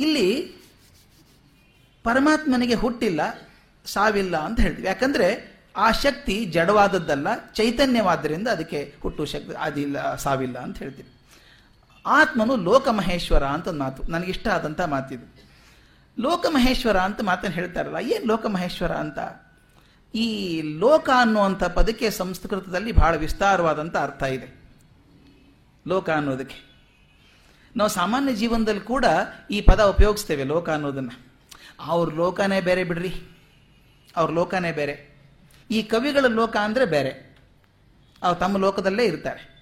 ಇಲ್ಲಿ ಪರಮಾತ್ಮನಿಗೆ ಹುಟ್ಟಿಲ್ಲ, ಸಾವಿಲ್ಲ ಅಂತ ಹೇಳ್ತೀವಿ ಯಾಕಂದ್ರೆ ಆ ಶಕ್ತಿ ಜಡವಾದದ್ದಲ್ಲ, ಚೈತನ್ಯವಾದ್ದರಿಂದ ಅದಕ್ಕೆ ಹುಟ್ಟು ಶಕ್ತಿ, ಅದಿಲ್ಲ, ಸಾವಿಲ್ಲ ಅಂತ ಹೇಳ್ತೀವಿ. ಆತ್ಮನು ಲೋಕಮಹೇಶ್ವರ ಅಂತ ಒಂದು ಮಾತು. ನನಗಿಷ್ಟ ಆದಂಥ ಮಾತಿದು ಲೋಕಮಹೇಶ್ವರ ಅಂತ ಮಾತನ್ನು ಹೇಳ್ತಾರಲ್ಲ, ಏನು ಲೋಕಮಹೇಶ್ವರ ಅಂತ? ಈ ಲೋಕ ಅನ್ನುವಂಥ ಪದಕ್ಕೆ ಸಂಸ್ಕೃತದಲ್ಲಿ ಬಹಳ ವಿಸ್ತಾರವಾದಂಥ ಅರ್ಥ ಇದೆ. ಲೋಕ ಅನ್ನೋದಕ್ಕೆ. ನಾವು ಸಾಮಾನ್ಯ ಜೀವನದಲ್ಲಿ ಕೂಡ ಈ ಪದ ಉಪಯೋಗಿಸ್ತೇವೆ, ಲೋಕ ಅನ್ನೋದನ್ನು. ಅವ್ರ ಲೋಕನೇ ಬೇರೆ ಬಿಡ್ರಿ. ಅವ್ರ ಲೋಕನೇ ಬೇರೆ. ಈ ಕವಿಗಳ ಲೋಕ ಅಂದರೆ ಬೇರೆ. ಅವ್ರು ತಮ್ಮ ಲೋಕದಲ್ಲೇ ಇರ್ತಾರೆ.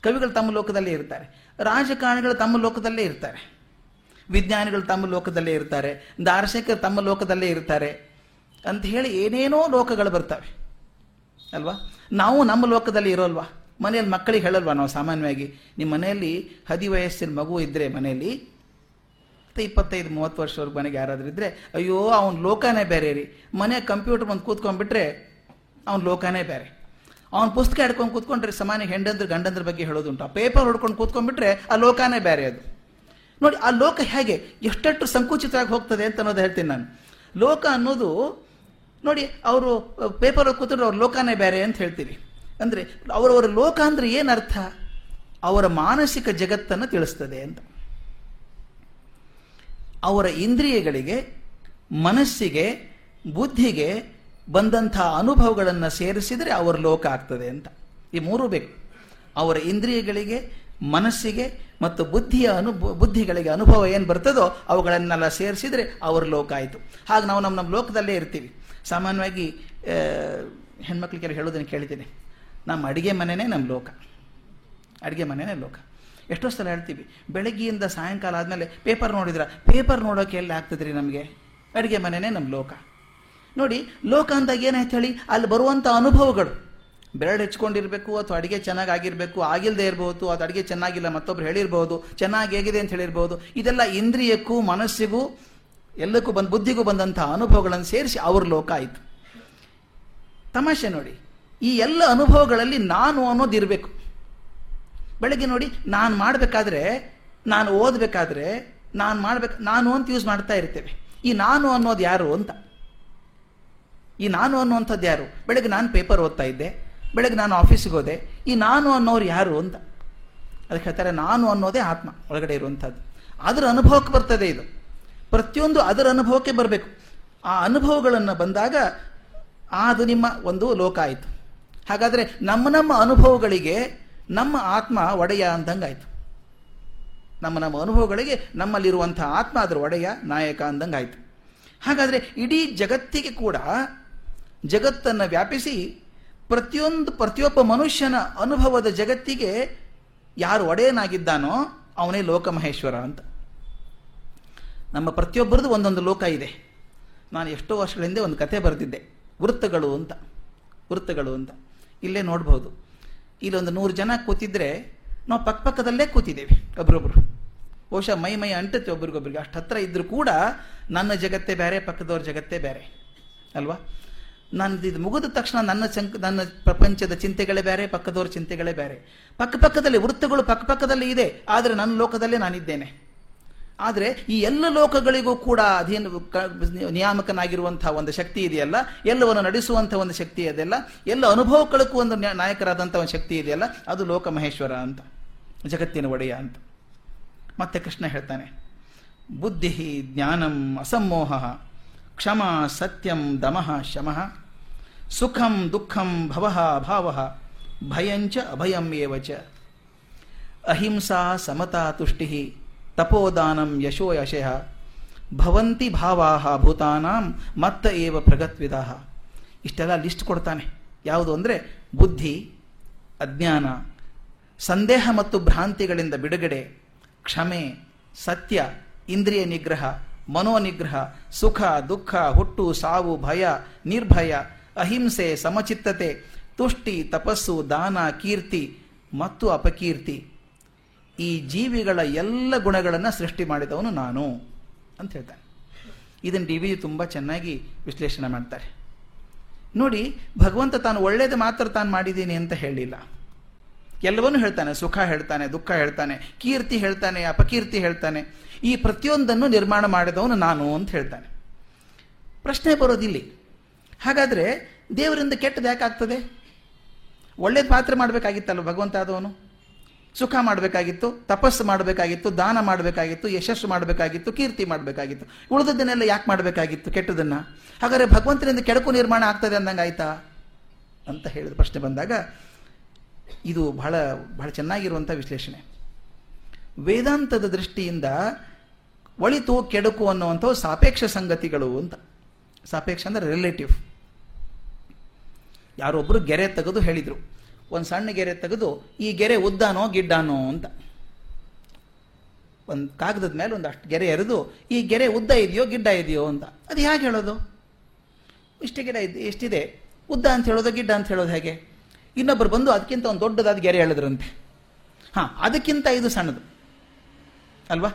ಕವಿಗಳು ತಮ್ಮ ಲೋಕದಲ್ಲೇ ಇರ್ತಾರೆ. ರಾಜಕಾರಣಿಗಳು ತಮ್ಮ ಲೋಕದಲ್ಲೇ ಇರ್ತಾರೆ. ವಿಜ್ಞಾನಿಗಳು ತಮ್ಮ ಲೋಕದಲ್ಲೇ ಇರ್ತಾರೆ. ದಾರ್ಶನಿಕರು ತಮ್ಮ ಲೋಕದಲ್ಲೇ ಇರ್ತಾರೆ. ಅಂತ ಹೇಳಿ ಏನೇನೋ ಲೋಕಗಳು ಬರ್ತವೆ. ಅಲ್ವಾ? ನಾವು ನಮ್ಮ ಲೋಕದಲ್ಲಿ ಇರೋಲ್ವಾ? ಮನೆಯಲ್ಲಿ ಮಕ್ಕಳಿಗೆ ಹೇಳಲ್ವ ನಾವು ಸಾಮಾನ್ಯವಾಗಿ? ನಿಮ್ಮ ಮನೆಯಲ್ಲಿ ಹದಿ ವಯಸ್ಸಿನ ಮಗು ಇದ್ದರೆ ಮನೆಯಲ್ಲಿ, ಮತ್ತು ಇಪ್ಪತ್ತೈದು, ಮೂವತ್ತು ವರ್ಷವರೆಗೂ ಮನೆಗೆ ಯಾರಾದರೂ ಇದ್ದರೆ ಅಯ್ಯೋ, ಅವ್ನ ಲೋಕನೇ ಬೇರೆ ರೀ. ಮನೆ ಕಂಪ್ಯೂಟರ್ ಬಂದು ಕೂತ್ಕೊಂಡ್ಬಿಟ್ರೆ ಅವ್ನ ಲೋಕನೇ ಬೇರೆ. ಅವನ ಪುಸ್ತಕ ಹಿಡ್ಕೊಂಡು ಕೂತ್ಕೊಂಡ್ರೆ ಸಮಾನ ಹೆಂಡಂದ್ರ, ಗಂಡಂದ್ರ ಬಗ್ಗೆ ಹೇಳೋದುಂಟು. ಆ ಪೇಪರ್ ಹೊಡ್ಕೊಂಡು ಕೂತ್ಕೊಂಡ್ಬಿಟ್ರೆ ಆ ಲೋಕನೇ ಬೇರೆ ಅದು. ನೋಡಿ, ಆ ಲೋಕ ಹೇಗೆ? ಎಷ್ಟೆಷ್ಟು ಸಂಕುಚಿತವಾಗಿ ಹೋಗ್ತದೆ ಅಂತ ಅನ್ನೋದು ಹೇಳ್ತೀನಿ ನಾನು. ಲೋಕ ಅನ್ನೋದು, ನೋಡಿ, ಅವರು ಪೇಪರ್ ಕೂತ್ರೆ ಅವ್ರ ಲೋಕನೇ ಬೇರೆ ಅಂತ ಹೇಳ್ತೀವಿ ಅಂದರೆ ಅವರವರ ಲೋಕ ಅಂದರೆ ಏನರ್ಥ ಅವರ ಮಾನಸಿಕ ಜಗತ್ತನ್ನು ತಿಳಿಸ್ತದೆ ಅಂತ. ಅವರ ಇಂದ್ರಿಯಗಳಿಗೆ, ಮನಸ್ಸಿಗೆ, ಬುದ್ಧಿಗೆ ಬಂದಂಥ ಅನುಭವಗಳನ್ನು ಸೇರಿಸಿದರೆ ಅವರ ಲೋಕ ಆಗ್ತದೆ ಅಂತ. ಈ ಮೂರೂ ಬೇಕು. ಅವರ ಇಂದ್ರಿಯಗಳಿಗೆ, ಮನಸ್ಸಿಗೆ ಮತ್ತು ಬುದ್ಧಿಯ ಅನು ಬುದ್ಧಿಗಳಿಗೆ ಅನುಭವ ಏನು ಬರ್ತದೋ ಅವುಗಳನ್ನೆಲ್ಲ ಸೇರಿಸಿದರೆ ಅವರ ಲೋಕ ಆಯಿತು. ಹಾಗೆ ನಾವು ನಮ್ಮ ನಮ್ಮ ಲೋಕದಲ್ಲೇ ಇರ್ತೀವಿ. ಸಾಮಾನ್ಯವಾಗಿ ಹೆಣ್ಮಕ್ಳಿಗೆಲ್ಲ ಹೇಳೋದನ್ನು ಕೇಳಿದ್ದೀನಿ ನಮ್ಮ ಅಡುಗೆ ಮನೆಯೇ ನಮ್ಮ ಲೋಕ. ಅಡುಗೆ ಮನೆಯೇ ಲೋಕ. ಎಷ್ಟೋ ಸಲ ಹೇಳ್ತೀವಿ, ಬೆಳಗ್ಗೆಯಿಂದ ಸಾಯಂಕಾಲ ಆದಮೇಲೆ ಪೇಪರ್ ನೋಡಿದ್ರ? ಪೇಪರ್ ನೋಡೋಕೆ ಎಲ್ಲಿ ಆಗ್ತದ್ರಿ ನಮಗೆ? ಅಡುಗೆ ಮನೆಯೇ ನಮ್ಮ ಲೋಕ. ನೋಡಿ, ಲೋಕ ಅಂದಾಗ ಏನಾಯ್ತು ಹೇಳಿ? ಅಲ್ಲಿ ಬರುವಂಥ ಅನುಭವಗಳು. ಬೆರಳು ಹೆಚ್ಕೊಂಡಿರಬೇಕು ಅಥವಾ ಅಡುಗೆ ಚೆನ್ನಾಗಿ ಆಗಿರಬೇಕು ಆಗಿಲ್ಲದೆ ಇರಬಹುದು ಅದು ಅಡುಗೆ ಚೆನ್ನಾಗಿಲ್ಲ, ಮತ್ತೊಬ್ರು ಹೇಳಿರ್ಬೋದು, ಚೆನ್ನಾಗಿ ಹೇಗಿದೆ ಅಂತ ಹೇಳಿರ್ಬೋದು, ಇದೆಲ್ಲ ಇಂದ್ರಿಯಕ್ಕೂ ಮನಸ್ಸಿಗೂ ಎಲ್ಲಕ್ಕೂ ಬಂದು, ಬುದ್ಧಿಗೂ ಬಂದಂಥ ಅನುಭವಗಳನ್ನು ಸೇರಿಸಿ ಅವ್ರ ಲೋಕ ಆಯಿತು. ತಮಾಷೆ ನೋಡಿ ಈ ಎಲ್ಲ ಅನುಭವಗಳಲ್ಲಿ ನಾನು ಅನ್ನೋದು ಇರಬೇಕು. ಬೆಳಗ್ಗೆ ನೋಡಿ, ನಾನು ಮಾಡಬೇಕಾದ್ರೆ, ನಾನು ಓದಬೇಕಾದ್ರೆ, ನಾನು ಮಾಡಬೇಕು, ನಾನು ಅಂತ ಯೂಸ್ ಮಾಡ್ತಾ ಇರ್ತೇವೆ. ಈ ನಾನು ಅನ್ನೋದು ಯಾರು ಅಂತ? ಈ ನಾನು ಅನ್ನುವಂಥದ್ದು ಯಾರು? ಬೆಳಗ್ಗೆ ನಾನು ಪೇಪರ್ ಓದ್ತಾ ಇದ್ದೆ, ಬೆಳಗ್ಗೆ ನಾನು ಆಫೀಸಿಗೆ ಹೋದೆ, ಈ ನಾನು ಅನ್ನೋರು ಯಾರು ಅಂತ? ಅದಕ್ಕೆ ಹೇಳ್ತಾರೆ, ನಾನು ಅನ್ನೋದೇ ಆತ್ಮ, ಒಳಗಡೆ ಇರುವಂಥದ್ದು. ಅದರ ಅನುಭವಕ್ಕೆ ಬರ್ತದೆ ಇದು. ಪ್ರತಿಯೊಂದು ಅದರ ಅನುಭವಕ್ಕೆ ಬರಬೇಕು. ಆ ಅನುಭವಗಳನ್ನು ಬಂದಾಗ ಅದು ನಿಮ್ಮ ಒಂದು ಲೋಕ ಆಯಿತು. ಹಾಗಾದರೆ ನಮ್ಮ ನಮ್ಮ ಅನುಭವಗಳಿಗೆ ನಮ್ಮ ಆತ್ಮ ಒಡೆಯ ಅಂದಂಗಾಯ್ತು. ನಮ್ಮ ನಮ್ಮ ಅನುಭವಗಳಿಗೆ ನಮ್ಮಲ್ಲಿರುವಂಥ ಆತ್ಮ ಅದರ ಒಡೆಯ, ನಾಯಕ ಅಂದಂಗಾಯ್ತು. ಹಾಗಾದರೆ ಇಡೀ ಜಗತ್ತಿಗೆ ಕೂಡ ಜಗತ್ತನ್ನು ವ್ಯಾಪಿಸಿ ಪ್ರತಿಯೊಂದು ಪ್ರತಿಯೊಬ್ಬ ಮನುಷ್ಯನ ಅನುಭವದ ಜಗತ್ತಿಗೆ ಯಾರು ಒಡೆಯನಾಗಿದ್ದಾನೋ ಅವನೇ ಲೋಕಮಹೇಶ್ವರ ಅಂತ. ನಮ್ಮ ಪ್ರತಿಯೊಬ್ಬರದು ಒಂದೊಂದು ಲೋಕ ಇದೆ. ನಾನು ಎಷ್ಟೋ ವರ್ಷಗಳ ಹಿಂದೆ ಒಂದು ಕತೆ ಬರೆದಿದ್ದೆ, ವೃತ್ತಗಳು ಅಂತ ವೃತ್ತಗಳು ಅಂತ. ಇಲ್ಲೇ ನೋಡ್ಬೋದು. ಇಲ್ಲೊಂದು ನೂರು ಜನ ಕೂತಿದ್ರೆ ನಾವು ಪಕ್ಕಪಕ್ಕದಲ್ಲೇ ಕೂತಿದ್ದೇವೆ, ಒಬ್ರೊಬ್ರು. ಬಹುಶಃ ಮೈ ಮೈ ಅಂಟುತ್ತೆ ಒಬ್ರಿಗೊಬ್ರಿಗೆ. ಅಷ್ಟು ಹತ್ರ ಇದ್ದರೂ ಕೂಡ ನನ್ನ ಜಗತ್ತೇ ಬೇರೆ, ಪಕ್ಕದವ್ರ ಜಗತ್ತೇ ಬೇರೆ. ಅಲ್ವಾ? ನಾನು ಇದು ಮುಗಿದ ತಕ್ಷಣ ನನ್ನ ಸಂಕ, ನನ್ನ ಪ್ರಪಂಚದ ಚಿಂತೆಗಳೇ ಬೇರೆ, ಪಕ್ಕದವ್ರ ಚಿಂತೆಗಳೇ ಬೇರೆ. ಪಕ್ಕ ಪಕ್ಕದಲ್ಲಿ ವೃತ್ತಗಳು ಪಕ್ಕ ಪಕ್ಕದಲ್ಲಿ ಇದೆ, ಆದರೆ ನನ್ನ ಲೋಕದಲ್ಲೇ ನಾನಿದ್ದೇನೆ. ಆದರೆ ಈ ಎಲ್ಲ ಲೋಕಗಳಿಗೂ ಕೂಡ ಅಧೀನ ನಿಯಾಮಕನಾಗಿರುವಂತಹ ಒಂದು ಶಕ್ತಿ ಇದೆಯಲ್ಲ, ಎಲ್ಲವನ್ನು ನಡೆಸುವಂತಹ ಒಂದು ಶಕ್ತಿ ಇದೆಯಲ್ಲ ಎಲ್ಲ ಅನುಭವಕ್ಕಳಕ್ಕೂ ಒಂದು ನಾಯಕರಾದಂಥ ಒಂದು ಶಕ್ತಿ ಇದೆಯಲ್ಲ, ಅದು ಲೋಕ ಮಹೇಶ್ವರ ಅಂತ, ಜಗತ್ತಿನ ಒಡೆಯ ಅಂತ. ಮತ್ತೆ ಕೃಷ್ಣ ಹೇಳ್ತಾನೆ, ಬುದ್ಧಿ ಜ್ಞಾನಂ ಅಸಮೋಹ ಕ್ಷಮ ಸತ್ಯಂ ದಮಃ ಶಮಃ, ಸುಖಂ ದುಃಖಂ ಭವಃ ಭಾವಃ, ಭಯಂಚ ಅಭಯಂ ಏವಚ, ಅಹಿಂಸಾ ಸಮತಾ ತುಷ್ಟಿ ತಪೋದಾನಂ ಯಶೋ ಯಶಃ ಭವಂತಿ ಭಾವಾಹ ಭೂತಾನಾಂ ಮತ್ತ ಏವ ಪ್ರಗತ್ವಿದಾಹ. ಇಷ್ಟೆಲ್ಲ ಲಿಸ್ಟ್ ಕೊಡ್ತಾನೆ. ಯಾವುದು ಅಂದರೆ ಬುದ್ಧಿ, ಅಜ್ಞಾನ, ಸಂದೇಹ ಮತ್ತು ಭ್ರಾಂತಿಗಳಿಂದ ಬಿಡುಗಡೆ, ಕ್ಷಮೆ, ಸತ್ಯ, ಇಂದ್ರಿಯ ನಿಗ್ರಹ, ಮನೋನಿಗ್ರಹ, ಸುಖ, ದುಃಖ, ಹುಟ್ಟು, ಸಾವು, ಭಯ, ನಿರ್ಭಯ, ಅಹಿಂಸೆ, ಸಮಚಿತ್ತತೆ, ತುಷ್ಟಿ, ತಪಸ್ಸು, ದಾನ, ಕೀರ್ತಿ ಮತ್ತು ಅಪಕೀರ್ತಿ. ಈ ಜೀವಿಗಳ ಎಲ್ಲ ಗುಣಗಳನ್ನು ಸೃಷ್ಟಿ ಮಾಡಿದವನು ನಾನು ಅಂತ ಹೇಳ್ತಾನೆ. ಇದನ್ನು ಡಿ ವಿ ತುಂಬ ಚೆನ್ನಾಗಿ ವಿಶ್ಲೇಷಣೆ ಮಾಡ್ತಾರೆ. ನೋಡಿ, ಭಗವಂತ ತಾನು ಒಳ್ಳೇದು ಮಾತ್ರ ತಾನು ಮಾಡಿದ್ದೀನಿ ಅಂತ ಹೇಳಿಲ್ಲ. ಎಲ್ಲವನ್ನೂ ಹೇಳ್ತಾನೆ, ಸುಖ ಹೇಳ್ತಾನೆ, ದುಃಖ ಹೇಳ್ತಾನೆ, ಕೀರ್ತಿ ಹೇಳ್ತಾನೆ, ಅಪಕೀರ್ತಿ ಹೇಳ್ತಾನೆ. ಈ ಪ್ರತಿಯೊಂದನ್ನು ನಿರ್ಮಾಣ ಮಾಡಿದವನು ನಾನು ಅಂತ ಹೇಳ್ತಾನೆ. ಪ್ರಶ್ನೆ ಬರೋದಿಲ್ಲಿ ಹಾಗಾದರೆ ದೇವರಿಂದ ಕೆಟ್ಟದ್ದು ಯಾಕಾಗ್ತದೆ? ಒಳ್ಳೇದು ಪಾತ್ರ ಮಾಡಬೇಕಾಗಿತ್ತಲ್ಲ ಭಗವಂತ ಆದವನು? ಸುಖ ಮಾಡಬೇಕಾಗಿತ್ತು, ತಪಸ್ಸು ಮಾಡಬೇಕಾಗಿತ್ತು, ದಾನ ಮಾಡಬೇಕಾಗಿತ್ತು, ಯಶಸ್ಸು ಮಾಡಬೇಕಾಗಿತ್ತು, ಕೀರ್ತಿ ಮಾಡಬೇಕಾಗಿತ್ತು. ಉಳಿದದ್ದನ್ನೆಲ್ಲ ಯಾಕೆ ಮಾಡಬೇಕಾಗಿತ್ತು ಕೆಟ್ಟದನ್ನ? ಹಾಗಾದರೆ ಭಗವಂತನಿಂದ ಕೆಡಕು ನಿರ್ಮಾಣ ಆಗ್ತದೆ ಅಂದಂಗೆ ಆಯ್ತಾ? ಅಂತ ಹೇಳಿದ ಪ್ರಶ್ನೆ ಬಂದಾಗ, ಇದು ಬಹಳ ಬಹಳ ಚೆನ್ನಾಗಿರುವಂಥ ವಿಶ್ಲೇಷಣೆ. ವೇದಾಂತದ ದೃಷ್ಟಿಯಿಂದ ಒಳಿತು, ಕೆಡಕು ಅನ್ನುವಂಥವು ಸಾಪೇಕ್ಷ ಸಂಗತಿಗಳು ಅಂತ. ಸಾಪೇಕ್ಷ ಅಂದರೆ ರಿಲೇಟಿವ್ ಯಾರೊಬ್ಬರು ಗೆರೆ ತೆಗೆದು ಹೇಳಿದರು. ಒಂದು ಸಣ್ಣ ಗೆರೆ ತೆಗೆದು, ಈ ಗೆರೆ ಉದ್ದಾನೋ ಗಿಡ್ಡಾನೋ ಅಂತ. ಒಂದು ಕಾಗದದ ಮೇಲೆ ಒಂದು ಅಷ್ಟು ಗೆರೆ ಎರೆದು, ಈ ಗೆರೆ ಉದ್ದ ಇದೆಯೋ ಗಿಡ್ಡ ಇದೆಯೋ ಅಂತ. ಅದು ಹೇಗೆ ಹೇಳೋದು? ಇಷ್ಟು ಗಿಡ ಇದೆ, ಎಷ್ಟಿದೆ? ಉದ್ದ ಅಂತ ಹೇಳೋದು ಗಿಡ್ಡ ಅಂತ ಹೇಳೋದು ಹೇಗೆ? ಇನ್ನೊಬ್ಬರು ಬಂದು ಅದಕ್ಕಿಂತ ಒಂದು ದೊಡ್ಡದಾದ ಗೆರೆ ಹೇಳಿದ್ರಂತೆ ಹಾಂ, ಅದಕ್ಕಿಂತ ಇದು ಸಣ್ಣದು. ಅಲ್ವಾ?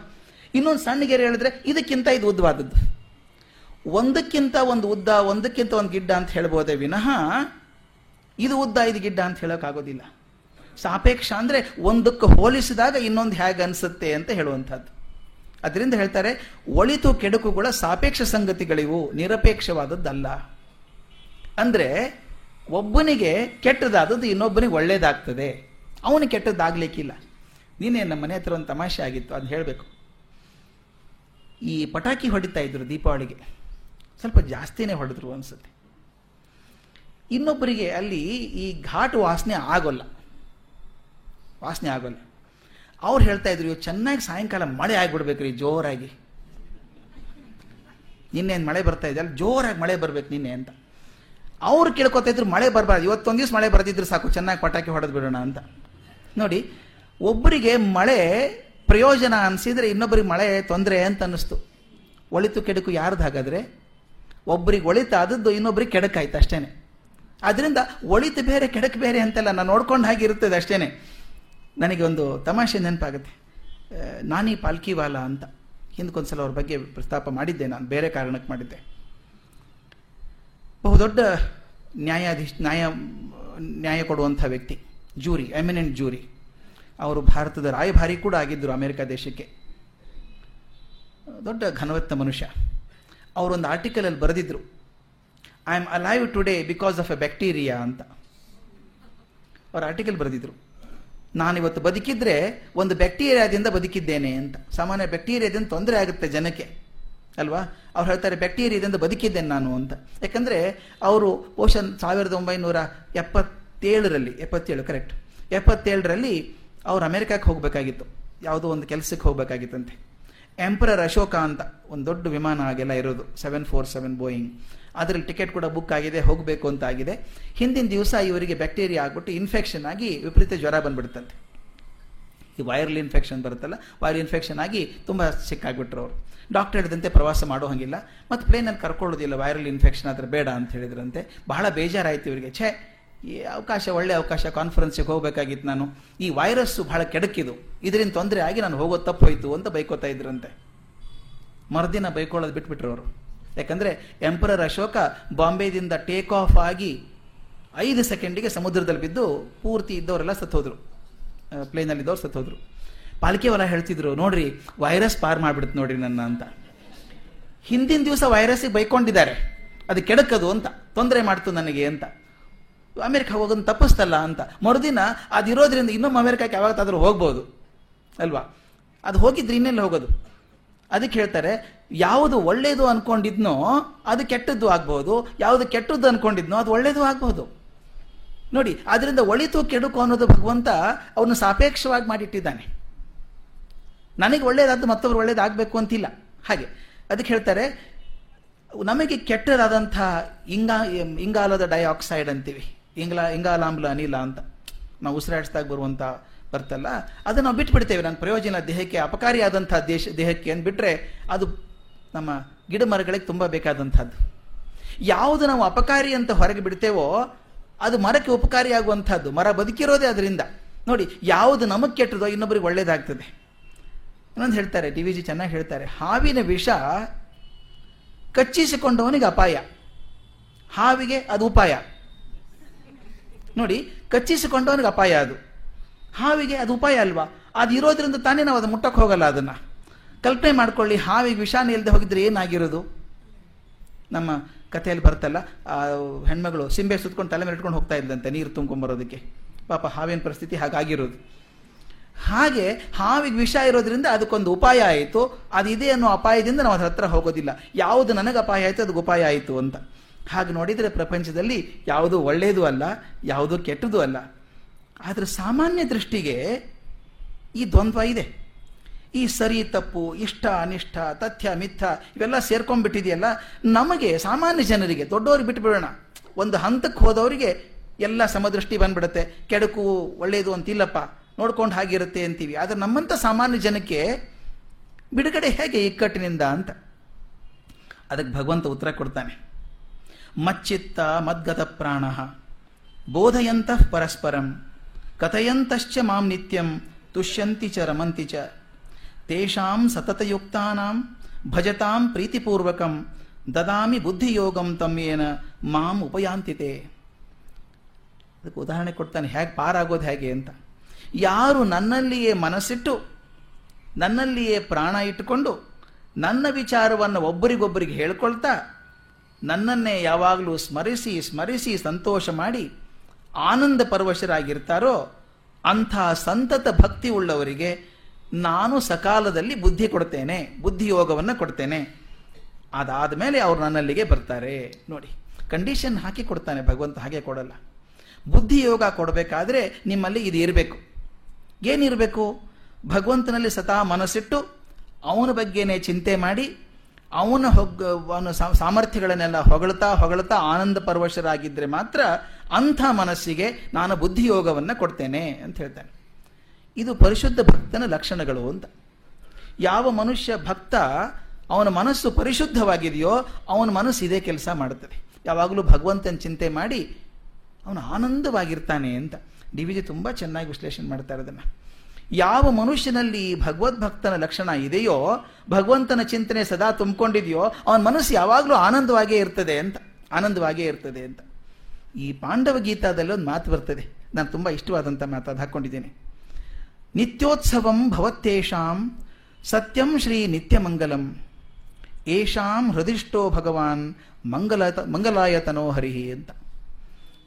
ಇನ್ನೊಂದು ಸಣ್ಣ ಗೆರೆ ಹೇಳಿದ್ರೆ ಇದಕ್ಕಿಂತ ಇದು ಉದ್ದವಾದದ್ದು. ಒಂದಕ್ಕಿಂತ ಒಂದು ಉದ್ದ, ಒಂದಕ್ಕಿಂತ ಒಂದು ಗಿಡ್ಡ ಅಂತ ಹೇಳ್ಬೋದೇ ವಿನಃ ಇದು ಉದ್ದ, ಇದು ಗಿಡ್ಡ ಅಂತ ಹೇಳೋಕ್ಕಾಗೋದಿಲ್ಲ. ಸಾಪೇಕ್ಷ ಅಂದರೆ ಒಂದಕ್ಕೆ ಹೋಲಿಸಿದಾಗ ಇನ್ನೊಂದು ಹೇಗೆ ಅನಿಸುತ್ತೆ ಅಂತ ಹೇಳುವಂಥದ್ದು. ಅದರಿಂದ ಹೇಳ್ತಾರೆ, ಒಳಿತು ಕೆಡುಕುಗಳ ಸಾಪೇಕ್ಷ ಸಂಗತಿಗಳಿವು, ನಿರಪೇಕ್ಷವಾದದ್ದಲ್ಲ. ಅಂದರೆ, ಒಬ್ಬನಿಗೆ ಕೆಟ್ಟದಾದದ್ದು ಇನ್ನೊಬ್ಬನಿಗೆ ಒಳ್ಳೇದಾಗ್ತದೆ. ಅವನು ಕೆಟ್ಟದ್ದಾಗ್ಲಿಕ್ಕಿಲ್ಲ. ನೀನೇ ನಮ್ಮ ಮನೆ ಹತ್ರ ಒಂದು ತಮಾಷೆ ಆಗಿತ್ತು ಅದು ಹೇಳಬೇಕು. ಈ ಪಟಾಕಿ ಹೊಡಿತಾ ಇದ್ರು ದೀಪಾವಳಿಗೆ. ಸ್ವಲ್ಪ ಜಾಸ್ತಿನೇ ಹೊಡೆದ್ರು ಅನ್ಸುತ್ತೆ. ಇನ್ನೊಬ್ಬರಿಗೆ ಅಲ್ಲಿ ಈ ಘಾಟ್ ವಾಸನೆ ಆಗೋಲ್ಲ. ವಾಸನೆ ಆಗೋಲ್ಲ. ಅವ್ರು ಹೇಳ್ತಾ ಇದ್ರು ಚೆನ್ನಾಗಿ ಸಾಯಂಕಾಲ ಮಳೆ ಆಗಿಬಿಡ್ಬೇಕ್ರಿ ಜೋರಾಗಿ. ನಿನ್ನೇನು ಮಳೆ ಬರ್ತಾ ಇದೆ? ಅಲ್ಲಿ ಜೋರಾಗಿ ಮಳೆ ಬರ್ಬೇಕು ನಿನ್ನೆ ಅಂತ. ಅವ್ರು ಕೇಳ್ಕೊತಾ ಇದ್ರು, ಮಳೆ ಬರಬಾರ್ದು. ಇವತ್ತೊಂದು ದಿವಸ ಮಳೆ ಬರ್ತಿದ್ರು ಸಾಕು, ಚೆನ್ನಾಗಿ ಪಟಾಕಿ ಹೊಡೆದು ಬಿಡೋಣ ಅಂತ. ನೋಡಿ ಒಬ್ಬರಿಗೆ ಮಳೆ ಪ್ರಯೋಜನ ಅನಿಸಿದ್ರೆ ಇನ್ನೊಬ್ಬರಿಗೆ ಮಳೆ ತೊಂದರೆ ಅಂತ ಅನ್ನಿಸ್ತು. ಒಳಿತು ಕೆಡುಕು ಯಾರ್ದು ಹಾಗಾದ್ರೆ? ಒಬ್ಬರಿಗೆ ಒಳಿತಾದದ್ದು ಇನ್ನೊಬ್ಬರಿಗೆ ಕೆಡಕಾಯ್ತು ಅಷ್ಟೇನೆ. ಅದರಿಂದ ಒಳಿತು ಬೇರೆ, ಕೆಡಕ್ ಬೇರೆ ಅಂತೆಲ್ಲ ನಾನು ನೋಡ್ಕೊಂಡು ಹಾಗೆ ಇರುತ್ತದೆ ಅಷ್ಟೇನೆ. ನನಗೆ ಒಂದು ತಮಾಷೆ ನೆನಪಾಗುತ್ತೆ. ನಾನಿ ಪಾಲ್ಕಿವಾಲ ಅಂತ ಹಿಂದಕ್ಕೊಂದ್ಸಲ ಅವ್ರ ಬಗ್ಗೆ ಪ್ರಸ್ತಾಪ ಮಾಡಿದ್ದೆ, ನಾನು ಬೇರೆ ಕಾರಣಕ್ಕೆ ಮಾಡಿದ್ದೆ. ಬಹುದೊಡ್ಡ ನ್ಯಾಯಾಧೀಶ, ನ್ಯಾಯ ನ್ಯಾಯ ಕೊಡುವಂಥ ವ್ಯಕ್ತಿ, ಜೂರಿ ಎಮಿನೆಂಟ್ ಜೂರಿ. ಅವರು ಭಾರತದ ರಾಯಭಾರಿ ಕೂಡ ಆಗಿದ್ದರು ಅಮೆರಿಕ ದೇಶಕ್ಕೆ. ದೊಡ್ಡ ಘನವತ್ತ ಮನುಷ್ಯ. ಅವರೊಂದು ಆರ್ಟಿಕಲಲ್ಲಿ ಬರೆದಿದ್ರು. I am alive today because of a bacteria ಅಂತ. ಅವ್ರ ಆರ್ಟಿಕಲ್ ಬರೆದಿದ್ರು. ನಾನಿವತ್ತು ಬದುಕಿದ್ರೆ ಒಂದು ಬ್ಯಾಕ್ಟೀರಿಯಾದಿಂದ ಬದುಕಿದ್ದೇನೆ ಅಂತ. ಸಾಮಾನ್ಯ ಬ್ಯಾಕ್ಟೀರಿಯಾದಿಂದ ತೊಂದರೆ ಆಗುತ್ತೆ ಜನಕ್ಕೆ, ಅಲ್ವಾ? ಅವ್ರು ಹೇಳ್ತಾರೆ ಬ್ಯಾಕ್ಟೀರಿಯಾದಿಂದ ಬದುಕಿದ್ದೇನೆ ನಾನು ಅಂತ. ಯಾಕಂದ್ರೆ ಅವರು ಓಷನ್ ಸಾವಿರದ ಒಂಬೈನೂರ ಎಪ್ಪತ್ತೇಳರಲ್ಲಿ, ಎಪ್ಪತ್ತೇಳು ಕರೆಕ್ಟ್ ಎಪ್ಪತ್ತೇಳರಲ್ಲಿ ಅವ್ರು ಅಮೆರಿಕಕ್ಕೆ ಹೋಗಬೇಕಾಗಿತ್ತು. ಯಾವುದೋ ಒಂದು ಕೆಲಸಕ್ಕೆ ಹೋಗಬೇಕಾಗಿತ್ತಂತೆ. ಎಂಪರರ್ ಅಶೋಕ ಅಂತ ಒಂದು ದೊಡ್ಡ ವಿಮಾನ ಆಗೆಲ್ಲ ಇರೋದು ಸೆವೆನ್ ಫೋರ್ ಸೆವೆನ್ ಬೋಯಿಂಗ್ ಅದರಲ್ಲಿ ಟಿಕೆಟ್ ಕೂಡ ಬುಕ್ ಆಗಿದೆ, ಹೋಗಬೇಕು ಅಂತ ಆಗಿದೆ. ಹಿಂದಿನ ದಿವಸ ಇವರಿಗೆ ಬ್ಯಾಕ್ಟೀರಿಯಾ ಆಗ್ಬಿಟ್ಟು ಇನ್ಫೆಕ್ಷನ್ ಆಗಿ ವಿಪರೀತ ಜ್ವರ ಬಂದ್ಬಿಡ್ತಂತೆ. ಈ ವೈರಲ್ ಇನ್ಫೆಕ್ಷನ್ ಬರುತ್ತಲ್ಲ ವೈರಲ್ ಇನ್ಫೆಕ್ಷನ್ ಆಗಿ ತುಂಬ ಸಿಕ್ಕಾಗ್ಬಿಟ್ರು ಅವರು. ಡಾಕ್ಟರ್ ಹೇಳಿದಂತೆ ಪ್ರವಾಸ ಮಾಡೋ ಹಂಗಿಲ್ಲ. ಮತ್ತು ಪ್ಲೇನಲ್ಲಿ ಕರ್ಕೊಳ್ಳೋದಿಲ್ಲ ವೈರಲ್ ಇನ್ಫೆಕ್ಷನ್ ಆದರೆ ಬೇಡ ಅಂತ ಹೇಳಿದ್ರಂತೆ. ಬಹಳ ಬೇಜಾರಾಯಿತು ಇವರಿಗೆ. ಛೇ ಈ ಅವಕಾಶ, ಒಳ್ಳೆ ಅವಕಾಶ ಕಾನ್ಫರೆನ್ಸಿಗೆ ಹೋಗಬೇಕಾಗಿತ್ತು ನಾನು. ಈ ವೈರಸ್ಸು ಬಹಳ ಕೆಡಕಿದು ಇದರಿಂದ ತೊಂದರೆ ಆಗಿ ನಾನು ಹೋಗೋದು ತಪ್ಪೋಯ್ತು ಅಂತ ಬೈಕೋತಾ ಇದ್ರಂತೆ. ಮರುದಿನ ಬೈಕೊಳ್ಳೋದು ಬಿಟ್ಬಿಟ್ರು ಅವರು. ಯಾಕಂದರೆ ಎಂಪರರ್ ಅಶೋಕ ಬಾಂಬೆದಿಂದ ಟೇಕ್ ಆಫ್ ಆಗಿ ಐದು ಸೆಕೆಂಡಿಗೆ ಸಮುದ್ರದಲ್ಲಿ ಬಿದ್ದು ಪೂರ್ತಿ ಇದ್ದವರೆಲ್ಲ ಸತ್ತೋದ್ರು ಪ್ಲೇನಲ್ಲಿ ಇದ್ದವ್ರು ಸತ್ತೋದ್ರು ಪಾಲಿಕೆ ಹೊಲ ಹೇಳ್ತಿದ್ರು, ನೋಡ್ರಿ ವೈರಸ್ ಪಾರ್ ಮಾಡ್ಬಿಡುತ್ತೆ ನೋಡ್ರಿ ನನ್ನ ಅಂತ. ಹಿಂದಿನ ದಿವಸ ವೈರಸ್ಸಿಗೆ ಬೈಕೊಂಡಿದ್ದಾರೆ. ಅದು ಕೆಡಕದು ಅಂತ, ತೊಂದರೆ ಮಾಡ್ತು ನನಗೆ ಅಂತ. ಅಮೆರಿಕ ಹೋಗೋದನ್ನು ತಪ್ಪಿಸ್ತಲ್ಲ ಅಂತ. ಮರುದಿನ ಅದಿರೋದ್ರಿಂದ ಇನ್ನೊಮ್ಮೆ ಅಮೆರಿಕಕ್ಕೆ ಯಾವತ್ತಾದ್ರೂ ಹೋಗ್ಬೋದು. ಅಲ್ವಾ? ಅದು ಹೋಗಿದ್ರೆ ಇನ್ನೆಲ್ಲ ಹೋಗೋದು? ಅದಕ್ಕೆ ಹೇಳ್ತಾರೆ, ಯಾವುದು ಒಳ್ಳೇದು ಅನ್ಕೊಂಡಿದ್ನೋ ಅದು ಕೆಟ್ಟದ್ದು ಆಗ್ಬೋದು. ಯಾವುದು ಕೆಟ್ಟದ್ದು ಅನ್ಕೊಂಡಿದ್ನೋ ಅದು ಒಳ್ಳೇದು ಆಗ್ಬೋದು. ನೋಡಿ ಅದರಿಂದ ಒಳಿತು ಕೆಡುಕು ಅನ್ನೋದು ಭಗವಂತ ಅವನು ಸಾಪೇಕ್ಷವಾಗಿ ಮಾಡಿಟ್ಟಿದ್ದಾನೆ. ನನಗೆ ಒಳ್ಳೇದಾದ್ದು ಮತ್ತೊಬ್ರು ಒಳ್ಳೇದಾಗಬೇಕು ಅಂತಿಲ್ಲ. ಹಾಗೆ. ಅದಕ್ಕೆ ಹೇಳ್ತಾರೆ, ನಮಗೆ ಕೆಟ್ಟದಾದಂಥ ಇಂಗಾ ಇಂಗಾಲದ ಡೈಆಕ್ಸೈಡ್ ಅಂತೀವಿ. ಇಂಗ್ಲಾ ಇಂಗಾಲಾಂಬ್ಲ ಅನಿಲ ಅಂತ. ನಾವು ಉಸಿರಾಡಿಸ್ದಾಗ ಬರುವಂಥ ಬರ್ತಲ್ಲ. ಅದನ್ನು ನಾವು ಬಿಟ್ಬಿಡ್ತೇವೆ. ನನ್ನ ಪ್ರಯೋಜನ ದೇಹಕ್ಕೆ ಅಪಕಾರಿಯಾದಂಥ ದೇಶ, ದೇಹಕ್ಕೆ ಅಂದ್ಬಿಟ್ರೆ ಅದು ನಮ್ಮ ಗಿಡ ಮರಗಳಿಗೆ ತುಂಬ ಬೇಕಾದಂಥದ್ದು. ಯಾವುದು ನಾವು ಅಪಕಾರಿ ಅಂತ ಹೊರಗೆ ಬಿಡ್ತೇವೋ, ಅದು ಮರಕ್ಕೆ ಉಪಕಾರಿ ಆಗುವಂಥದ್ದು. ಮರ ಬದುಕಿರೋದೇ ಅದರಿಂದ. ನೋಡಿ, ಯಾವುದು ನಮಗೆ ಕೆಟ್ಟದೋ ಇನ್ನೊಬ್ಬರಿಗೆ ಒಳ್ಳೇದಾಗ್ತದೆ. ಇನ್ನೊಂದು ಹೇಳ್ತಾರೆ, ಡಿ ವಿ ಜಿ ಚೆನ್ನಾಗಿ ಹೇಳ್ತಾರೆ, ಹಾವಿನ ವಿಷ ಕಚ್ಚಿಸಿಕೊಂಡವನಿಗೆ ಅಪಾಯ. ಹಾವಿಗೆ ಅದು ಉಪಾಯ. ನೋಡಿ ಕಚ್ಚಿಸಿಕೊಂಡವನಿಗೆ ಅಪಾಯ ಅದು. ಹಾವಿಗೆ ಅದು ಉಪಾಯ ಅಲ್ವಾ? ಅದು ಇರೋದ್ರಿಂದ ತಾನೇ ನಾವು ಅದು ಮುಟ್ಟಕ್ಕೆ ಹೋಗಲ್ಲ ಅದನ್ನು. ಕಲ್ಪನೆ ಮಾಡ್ಕೊಳ್ಳಿ, ಹಾವಿಗೆ ವಿಷಾನ ಇಲ್ಲದೆ ಹೋಗಿದ್ರೆ ಏನಾಗಿರೋದು? ನಮ್ಮ ಕಥೆಯಲ್ಲಿ ಬರ್ತಲ್ಲ ಹೆಣ್ಮಗಳು ಸಿಂಬೆ ಸುತ್ಕೊಂಡು ತಲೆ ಮೇಲೆ ಇಟ್ಕೊಂಡು ಹೋಗ್ತಾ ಇದ್ದಂತೆ ನೀರು ತುಂಬ್ಕೊಂಬರೋದಕ್ಕೆ ಪಾಪ ಹಾವಿನ ಪರಿಸ್ಥಿತಿ ಹಾಗಾಗಿರೋದು. ಹಾಗೆ ಹಾವಿಗೆ ವಿಷ ಇರೋದ್ರಿಂದ ಅದಕ್ಕೊಂದು ಉಪಾಯ ಆಯಿತು. ಅದಿದೆ ಅನ್ನೋ ಅಪಾಯದಿಂದ ನಾವು ಅದ್ರ ಹತ್ರ ಹೋಗೋದಿಲ್ಲ. ಯಾವುದು ನನಗೆ ಅಪಾಯ ಆಯಿತು, ಅದಕ್ಕೆ ಉಪಾಯ ಆಯಿತು ಅಂತ. ಹಾಗೆ ನೋಡಿದರೆ ಪ್ರಪಂಚದಲ್ಲಿ ಯಾವುದು ಒಳ್ಳೆಯದು ಅಲ್ಲ, ಯಾವುದು ಕೆಟ್ಟದ್ದು ಅಲ್ಲ. ಆದರೆ ಸಾಮಾನ್ಯ ದೃಷ್ಟಿಗೆ ಈ ದ್ವಂದ್ವ ಇದೆ. ಈ ಸರಿ ತಪ್ಪು, ಇಷ್ಟ, ಅನಿಷ್ಟ, ತಥ್ಯ, ಮಿಥ್ಯ ಇವೆಲ್ಲ ಸೇರ್ಕೊಂಡ್ಬಿಟ್ಟಿದೆಯಲ್ಲ, ನಮಗೆ ಸಾಮಾನ್ಯ ಜನರಿಗೆ, ದೊಡ್ಡವ್ರಿಗೆ ಬಿಟ್ಟುಬಿಡೋಣ ಒಂದು ಹಂತಕ್ಕೆ ಹೋದವರಿಗೆ ಎಲ್ಲ ಸಮದೃಷ್ಟಿ ಬಂದ್ಬಿಡುತ್ತೆ. ಕೆಡಕು ಒಳ್ಳೆಯದು ಅಂತಿಲ್ಲಪ್ಪ. ನೋಡ್ಕೊಂಡು ಹಾಗಿರುತ್ತೆ ಅಂತೀವಿ. ಆದರೆ ನಮ್ಮಂಥ ಸಾಮಾನ್ಯ ಜನಕ್ಕೆ ಬಿಡುಗಡೆ ಹೇಗೆ ಇಕ್ಕಟ್ಟಿನಿಂದ ಅಂತ? ಅದಕ್ಕೆ ಭಗವಂತ ಉತ್ತರ ಕೊಡ್ತಾನೆ. ಮಚ್ಚಿತ್ತ ಮದ್ಗತ ಪ್ರಾಣ. ಬೋಧಯಂತಃ ಪರಸ್ಪರಂ, ಕಥಯಂತಶ್ಚ ಮಾಂ ನಿತ್ಯಂ, ತುಷ್ಯಂತಿ ಚ ರಮಂತಿ ಚ. ತೇಷಾಂ ಸತತಯುಕ್ತಾನಾಂ, ಭಜತಾಂ ಪ್ರೀತಿಪೂರ್ವಕಂ, ದದಾಮಿ ಬುದ್ಧಿಯೋಗಂ ತಮ್ಮೇನ ಮಾಂ ಉಪಯಾಂತಿತೆ. ಅದಕ್ಕೆ ಉದಾಹರಣೆ ಕೊಡ್ತಾನೆ, ಹೇಗೆ ಪಾರಾಗೋದು ಹೇಗೆ ಅಂತ. ಯಾರು ನನ್ನಲ್ಲಿಯೇ ಮನಸ್ಸಿಟ್ಟು, ನನ್ನಲ್ಲಿಯೇ ಪ್ರಾಣ ಇಟ್ಟುಕೊಂಡು, ನನ್ನ ವಿಚಾರವನ್ನು ಒಬ್ಬರಿಗೊಬ್ಬರಿಗೆ ಹೇಳ್ಕೊಳ್ತಾ ನನ್ನನ್ನೇ ಯಾವಾಗಲೂ ಸ್ಮರಿಸಿ ಸ್ಮರಿಸಿ ಸಂತೋಷ ಮಾಡಿ ಆನಂದ ಪರವಶರಾಗಿರ್ತಾರೋ ಅಂಥ ಸಂತತ ಭಕ್ತಿ ಉಳ್ಳವರಿಗೆ ನಾನು ಸಕಾಲದಲ್ಲಿ ಬುದ್ಧಿ ಕೊಡ್ತೇನೆ ಬುದ್ಧಿಯೋಗವನ್ನು ಕೊಡ್ತೇನೆ. ಅದಾದ ಮೇಲೆ ಅವರು ನನ್ನಲ್ಲಿಗೆ ಬರ್ತಾರೆ. ನೋಡಿ ಕಂಡೀಷನ್ ಹಾಕಿ ಕೊಡ್ತಾನೆ ಭಗವಂತ, ಹಾಗೆ ಕೊಡಲ್ಲ. ಬುದ್ಧಿಯೋಗ ಕೊಡಬೇಕಾದ್ರೆ ನಿಮ್ಮಲ್ಲಿ ಇದು ಇರಬೇಕು. ಏನಿರಬೇಕು? ಭಗವಂತನಲ್ಲಿ ಸತಾ ಮನಸ್ಸಿಟ್ಟು ಅವನ ಬಗ್ಗೆನೇ ಚಿಂತೆ ಮಾಡಿ ಅವನ ಹೊಗ್ ಅವನ ಸಾಮರ್ಥ್ಯಗಳನ್ನೆಲ್ಲ ಹೊಗಳ್ತಾ ಹೊಗಳ್ತಾ ಆನಂದ ಪರವಶರಾಗಿದ್ದರೆ ಮಾತ್ರ ಅಂಥ ಮನಸ್ಸಿಗೆ ನಾನು ಬುದ್ಧಿಯೋಗವನ್ನು ಕೊಡ್ತೇನೆ ಅಂತ ಹೇಳ್ತಾನೆ. ಇದು ಪರಿಶುದ್ಧ ಭಕ್ತನ ಲಕ್ಷಣಗಳು ಅಂತ. ಯಾವ ಮನುಷ್ಯ ಭಕ್ತ ಅವನ ಮನಸ್ಸು ಪರಿಶುದ್ಧವಾಗಿದೆಯೋ ಅವನ ಮನಸ್ಸು ಇದೇ ಕೆಲಸ ಮಾಡುತ್ತದೆ ಯಾವಾಗಲೂ ಭಗವಂತನ ಚಿಂತೆ ಮಾಡಿ ಅವನು ಆನಂದವಾಗಿರ್ತಾನೆ ಅಂತ. ಡಿ ವಿ ತುಂಬ ಚೆನ್ನಾಗಿ ವಿಶ್ಲೇಷಣೆ ಮಾಡ್ತಾರೆ ಅದನ್ನು ಯಾವ ಮನುಷ್ಯನಲ್ಲಿ ಭಗವದ್ಭಕ್ತನ ಲಕ್ಷಣ ಇದೆಯೋ, ಭಗವಂತನ ಚಿಂತನೆ ಸದಾ ತುಂಬಿಕೊಂಡಿದೆಯೋ, ಅವನ ಮನಸ್ಸು ಯಾವಾಗಲೂ ಆನಂದವಾಗೇ ಇರ್ತದೆ ಅಂತ, ಆನಂದವಾಗೇ ಇರ್ತದೆ ಅಂತ. ಈ ಪಾಂಡವ ಗೀತಾದಲ್ಲಿ ಒಂದು ಮಾತು ಬರ್ತದೆ. ನಾನು ತುಂಬ ಇಷ್ಟವಾದಂಥ ಮಾತು ಅದು ಹಾಕ್ಕೊಂಡಿದ್ದೇನೆ ನಿತ್ಯೋತ್ಸವಂ ಭವತ್ತೇಷಾಂ ಸತ್ಯಂ ಶ್ರೀ ನಿತ್ಯಮಂಗಲಂ. ಏಷಾಂ ಹೃದಿಷ್ಟೋ ಭಗವಾನ್ ಮಂಗಲ ಮಂಗಲಾಯತನೋ ಹರಿಹಿ ಅಂತ.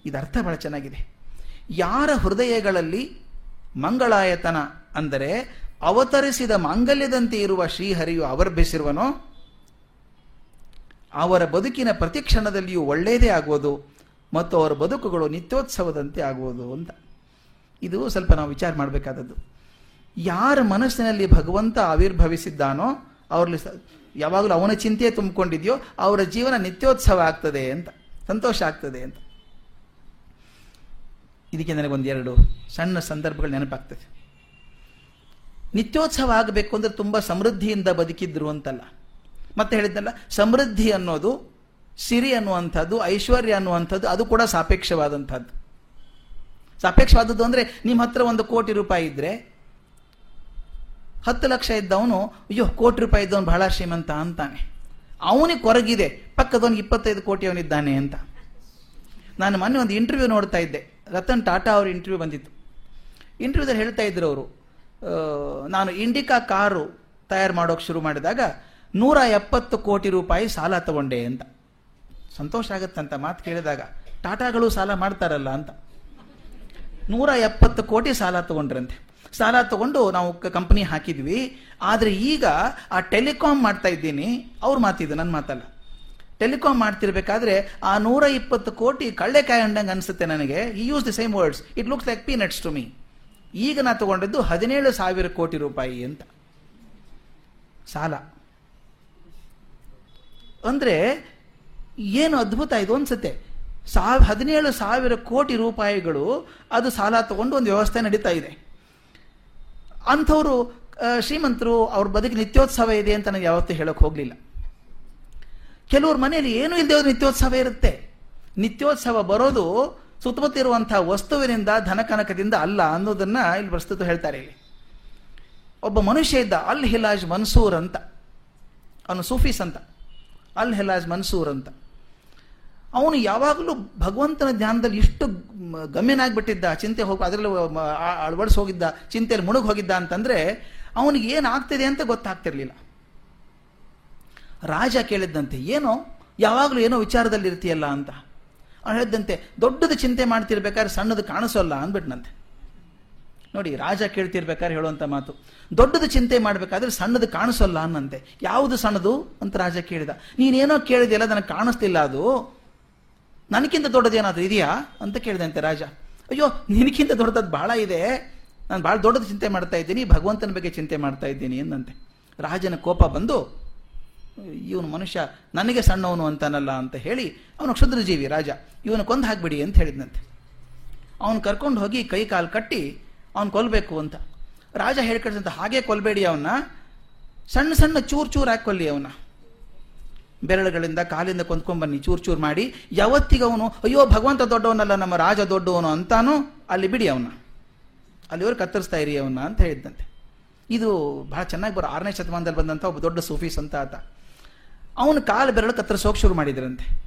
ಇದರ್ಥ ಭಾಳ ಚೆನ್ನಾಗಿದೆ. ಯಾರ ಹೃದಯಗಳಲ್ಲಿ ಮಂಗಳಾಯತನ ಅಂದರೆ ಅವತರಿಸಿದ ಮಾಂಗಲ್ಯದಂತೆ ಇರುವ ಶ್ರೀಹರಿಯು ಅವರ್ಭಿಸಿರುವನೋ ಅವರ ಬದುಕಿನ ಪ್ರತಿ ಕ್ಷಣದಲ್ಲಿಯೂ ಒಳ್ಳೆಯದೇ ಆಗುವುದು ಮತ್ತು ಅವರ ಬದುಕುಗಳು ನಿತ್ಯೋತ್ಸವದಂತೆ ಆಗುವುದು ಅಂತ. ಇದು ಸ್ವಲ್ಪ ನಾವು ವಿಚಾರ ಮಾಡಬೇಕಾದದ್ದು. ಯಾರ ಮನಸ್ಸಿನಲ್ಲಿ ಭಗವಂತ ಆವಿರ್ಭವಿಸಿದ್ದಾನೋ, ಅವ್ರಲ್ಲಿ ಯಾವಾಗಲೂ ಅವನ ಚಿಂತೆ ತುಂಬಿಕೊಂಡಿದೆಯೋ, ಅವರ ಜೀವನ ನಿತ್ಯೋತ್ಸವ ಆಗ್ತದೆ ಅಂತ, ಸಂತೋಷ ಆಗ್ತದೆ ಅಂತ. ಇದಕ್ಕೆ ನನಗೊಂದೆರಡು ಸಣ್ಣ ಸಂದರ್ಭಗಳು ನೆನಪಾಗ್ತದೆ. ನಿತ್ಯೋತ್ಸವ ಆಗಬೇಕು ಅಂದರೆ ತುಂಬ ಸಮೃದ್ಧಿಯಿಂದ ಬದುಕಿದ್ರು ಅಂತಲ್ಲ. ಮತ್ತೆ ಹೇಳಿದ್ನಲ್ಲ ಸಮೃದ್ಧಿ ಅನ್ನೋದು ಸಿರಿ ಅನ್ನುವಂಥದ್ದು, ಐಶ್ವರ್ಯ ಅನ್ನುವಂಥದ್ದು, ಅದು ಕೂಡ ಸಾಪೇಕ್ಷವಾದಂಥದ್ದು. ಸಾಪೇಕ್ಷವಾದದ್ದು ಅಂದರೆ ನಿಮ್ಮ ಹತ್ರ ಒಂದು ಕೋಟಿ ರೂಪಾಯಿ ಇದ್ದರೆ ಹತ್ತು ಲಕ್ಷ ಇದ್ದವನು, ಅಯ್ಯೋ, ಕೋಟಿ ರೂಪಾಯಿ ಇದ್ದವನು ಬಹಳ ಶ್ರೀಮಂತ ಅಂತಾನೆ. ಅವನಿಗೆ ಕೊರಗಿದೆ, ಪಕ್ಕದವನಿಗೆ ಇಪ್ಪತ್ತೈದು ಕೋಟಿ ಅವನಿದ್ದಾನೆ ಅಂತ. ನಾನು ಮೊನ್ನೆ ಒಂದು ಇಂಟರ್ವ್ಯೂ ನೋಡ್ತಾ ಇದ್ದೆ. ರತನ್ ಟಾಟಾ ಅವ್ರ ಇಂಟರ್ವ್ಯೂ ಬಂದಿತ್ತು. ಇಂಟರ್ವ್ಯೂದಲ್ಲಿ ಹೇಳ್ತಾ ಇದ್ರು ಅವರು ನಾನು ಇಂಡಿಕಾ ಕಾರು ತಯಾರು ಮಾಡೋಕೆ ಶುರು ಮಾಡಿದಾಗ ನೂರ ಎಪ್ಪತ್ತು ಕೋಟಿ ರೂಪಾಯಿ ಸಾಲ ತಗೊಂಡೆ ಅಂತ. ಸಂತೋಷ ಆಗುತ್ತಂತ ಮಾತು ಕೇಳಿದಾಗ, ಟಾಟಾಗಳು ಸಾಲ ಮಾಡ್ತಾರಲ್ಲ ಅಂತ. ನೂರ ಎಪ್ಪತ್ತು ಕೋಟಿ ಸಾಲ ತಗೊಂಡ್ರಂತೆ. ಸಾಲ ತಗೊಂಡು ನಾವು ಕಂಪನಿ ಹಾಕಿದ್ವಿ. ಆದರೆ ಈಗ ಆ ಟೆಲಿಕಾಮ್ ಮಾಡ್ತಾ ಇದ್ದೀನಿ. ಅವ್ರ ಮಾತಿದ್ದು ನನ್ನ ಮಾತಲ್ಲ. ಟೆಲಿಕಾಂ ಮಾಡ್ತಿರ್ಬೇಕಾದ್ರೆ ಆ ನೂರ ಇಪ್ಪತ್ತು ಕೋಟಿ ಕಳ್ಳೆಕಾಯಿ ಅಂಡಂಗೆ ಅನಿಸುತ್ತೆ ನನಗೆ. ಈ use the same words it looks like peanuts to me ಈಗ ನಾ ತಗೊಂಡಿದ್ದು ಹದಿನೇಳು ಸಾವಿರ ಕೋಟಿ ರೂಪಾಯಿ ಅಂತ. ಸಾಲ. ಅಂದ್ರೆ ಏನು ಅದ್ಭುತ ಇದು ಅನ್ಸುತ್ತೆ. ಸಾವ್ ಹದಿನೇಳು ಸಾವಿರ ಕೋಟಿ ರೂಪಾಯಿಗಳು ಅದು ಸಾಲ ತಗೊಂಡು ಒಂದು ವ್ಯವಸ್ಥೆ ನಡೀತಾ ಇದೆ. ಅಂಥವರು ಶ್ರೀಮಂತರು ಅವ್ರ ಬದುಕು ನಿತ್ಯೋತ್ಸವ ಇದೆ ಅಂತ ನನಗೆ ಯಾವತ್ತೂ ಹೇಳೋಕೆ ಹೋಗಲಿಲ್ಲ. ಕೆಲವ್ರ ಮನೆಯಲ್ಲಿ ಏನೂ ಇಲ್ಲದೆ ನಿತ್ಯೋತ್ಸವ ಇರುತ್ತೆ. ನಿತ್ಯೋತ್ಸವ ಬರೋದು ಸುತ್ತಮುತ್ತ ಇರುವಂತಹ ವಸ್ತುವಿನಿಂದ, ಧನಕನಕದಿಂದ ಅಲ್ಲ ಅನ್ನೋದನ್ನ ಇಲ್ಲಿ ಪ್ರಸ್ತುತ ಹೇಳ್ತಾರೆ ಇಲ್ಲಿ. ಒಬ್ಬ ಮನುಷ್ಯ ಇದ್ದ ಅಲ್ ಹಿಲಾಜ್ ಮನ್ಸೂರ್ ಅಂತ. ಅವನು ಸೂಫೀಸ್ ಅಂತ. ಅಲ್ ಹಿಲಾಜ್ ಮನ್ಸೂರ್ ಅಂತ. ಅವನು ಯಾವಾಗಲೂ ಭಗವಂತನ ಧ್ಯಾನದಲ್ಲಿ ಇಷ್ಟು ಗಮ್ಯನಾಗ್ಬಿಟ್ಟಿದ್ದ, ಚಿಂತೆ ಹೋಗಿ, ಅದರಲ್ಲಿ ಅಳವಡಿಸಿ ಹೋಗಿದ್ದ, ಚಿಂತೆಯಲ್ಲಿ ಮುಳುಗಿ ಹೋಗಿದ್ದ ಅಂತಂದ್ರೆ ಅವನಿಗೆ ಏನಾಗ್ತಿದೆ ಅಂತ ಗೊತ್ತಾಗ್ತಿರ್ಲಿಲ್ಲ. ರಾಜ ಕೇಳಿದ್ದಂತೆ, ಏನೋ, ಯಾವಾಗಲೂ ಏನೋ ವಿಚಾರದಲ್ಲಿ ಇರ್ತೀಯಲ್ಲ ಅಂತ. ಅವನು ಹೇಳಿದ್ದಂತೆ, ದೊಡ್ಡದು ಚಿಂತೆ ಮಾಡ್ತಿರ್ಬೇಕಾದ್ರೆ ಸಣ್ಣದು ಕಾಣಿಸೋಲ್ಲ, ಅಂದ್ಬಿಟ್ನಂತೆ. ನೋಡಿ, ರಾಜ ಕೇಳ್ತಿರ್ಬೇಕಾದ್ರೆ ಹೇಳುವಂಥ ಮಾತು. ದೊಡ್ಡದು ಚಿಂತೆ ಮಾಡಬೇಕಾದ್ರೆ ಸಣ್ಣದು ಕಾಣಿಸೋಲ್ಲ, ಅನ್ನಂತೆ. ಯಾವುದು ಸಣ್ಣದು? ಅಂತ ರಾಜ ಕೇಳಿದ. ನೀನೇನೋ ಕೇಳಿದೆಯಲ್ಲ, ನನಗೆ ಕಾಣಿಸ್ತಿಲ್ಲ ಅದು. ನನಗಿಂತ ದೊಡ್ಡದೇನಾದರೂ ಇದೆಯಾ? ಅಂತ ಕೇಳಿದಂತೆ ರಾಜ. ಅಯ್ಯೋ, ನಿನಗಿಂತ ದೊಡ್ಡದು ಭಾಳ ಇದೆ. ನಾನು ಭಾಳ ದೊಡ್ಡದು ಚಿಂತೆ ಮಾಡ್ತಾ ಇದ್ದೀನಿ, ಭಗವಂತನ ಬಗ್ಗೆ ಚಿಂತೆ ಮಾಡ್ತಾ ಇದ್ದೀನಿ ಎಂದಂತೆ ರಾಜನ ಕೋಪ ಬಂದು ಇವನು ಮನುಷ್ಯ ನನಗೆ ಸಣ್ಣವನು ಅಂತಾನಲ್ಲ ಅಂತ ಹೇಳಿ ಅವನು ಕ್ಷುದ್ರಜೀವಿ ರಾಜ. ಇವನು ಕೊಂದು ಹಾಕ್ಬಿಡಿ ಅಂತ ಹೇಳಿದ್ನಂತೆ. ಅವನು ಕರ್ಕೊಂಡು ಹೋಗಿ ಕೈ ಕಾಲು ಕಟ್ಟಿ ಅವನು ಕೊಲ್ಲಬೇಕು ಅಂತ. ರಾಜ ಹೇಳ್ಕೊಂಡಂತ ಹಾಗೆ ಕೊಲ್ಲಬೇಡಿ ಅವನ್ನ ಸಣ್ಣ ಸಣ್ಣ ಚೂರ್ ಚೂರ್ ಕೊಲ್ಲಿ ಅವನ. ಬೆರಳುಗಳಿಂದ ಕಾಲಿಂದ ಕೊಂದ್ಕೊಂಡ್ಬನ್ನಿ ಚೂರ್ ಚೂರ್ ಮಾಡಿ. ಯಾವತ್ತಿಗೆ ಅವನು, ಅಯ್ಯೋ, ಭಗವಂತ ದೊಡ್ಡವನಲ್ಲ, ನಮ್ಮ ರಾಜ ದೊಡ್ಡವನು ಅಂತಾನು, ಅಲ್ಲಿ ಬಿಡಿ ಅವನ. ಅಲ್ಲಿವರು ಕತ್ತರಿಸ್ತಾ ಇರಿ ಅವನ್ನ ಅಂತ ಹೇಳಿದ್ದಂತೆ ಇದು ಬಹಳ ಚೆನ್ನಾಗಿ ಬರೋ ಆರನೇ ಶತಮಾನದಲ್ಲಿ ಬಂದಂಥ ಒಬ್ಬ ದೊಡ್ಡ ಸೂಫಿ ಸಂತ ಆತ. ಅವನು ಕಾಲು ಬೆರಳು ಕತ್ತರಿಸೋಕೆ ಶುರು ಮಾಡಿದ್ರಂತೆ.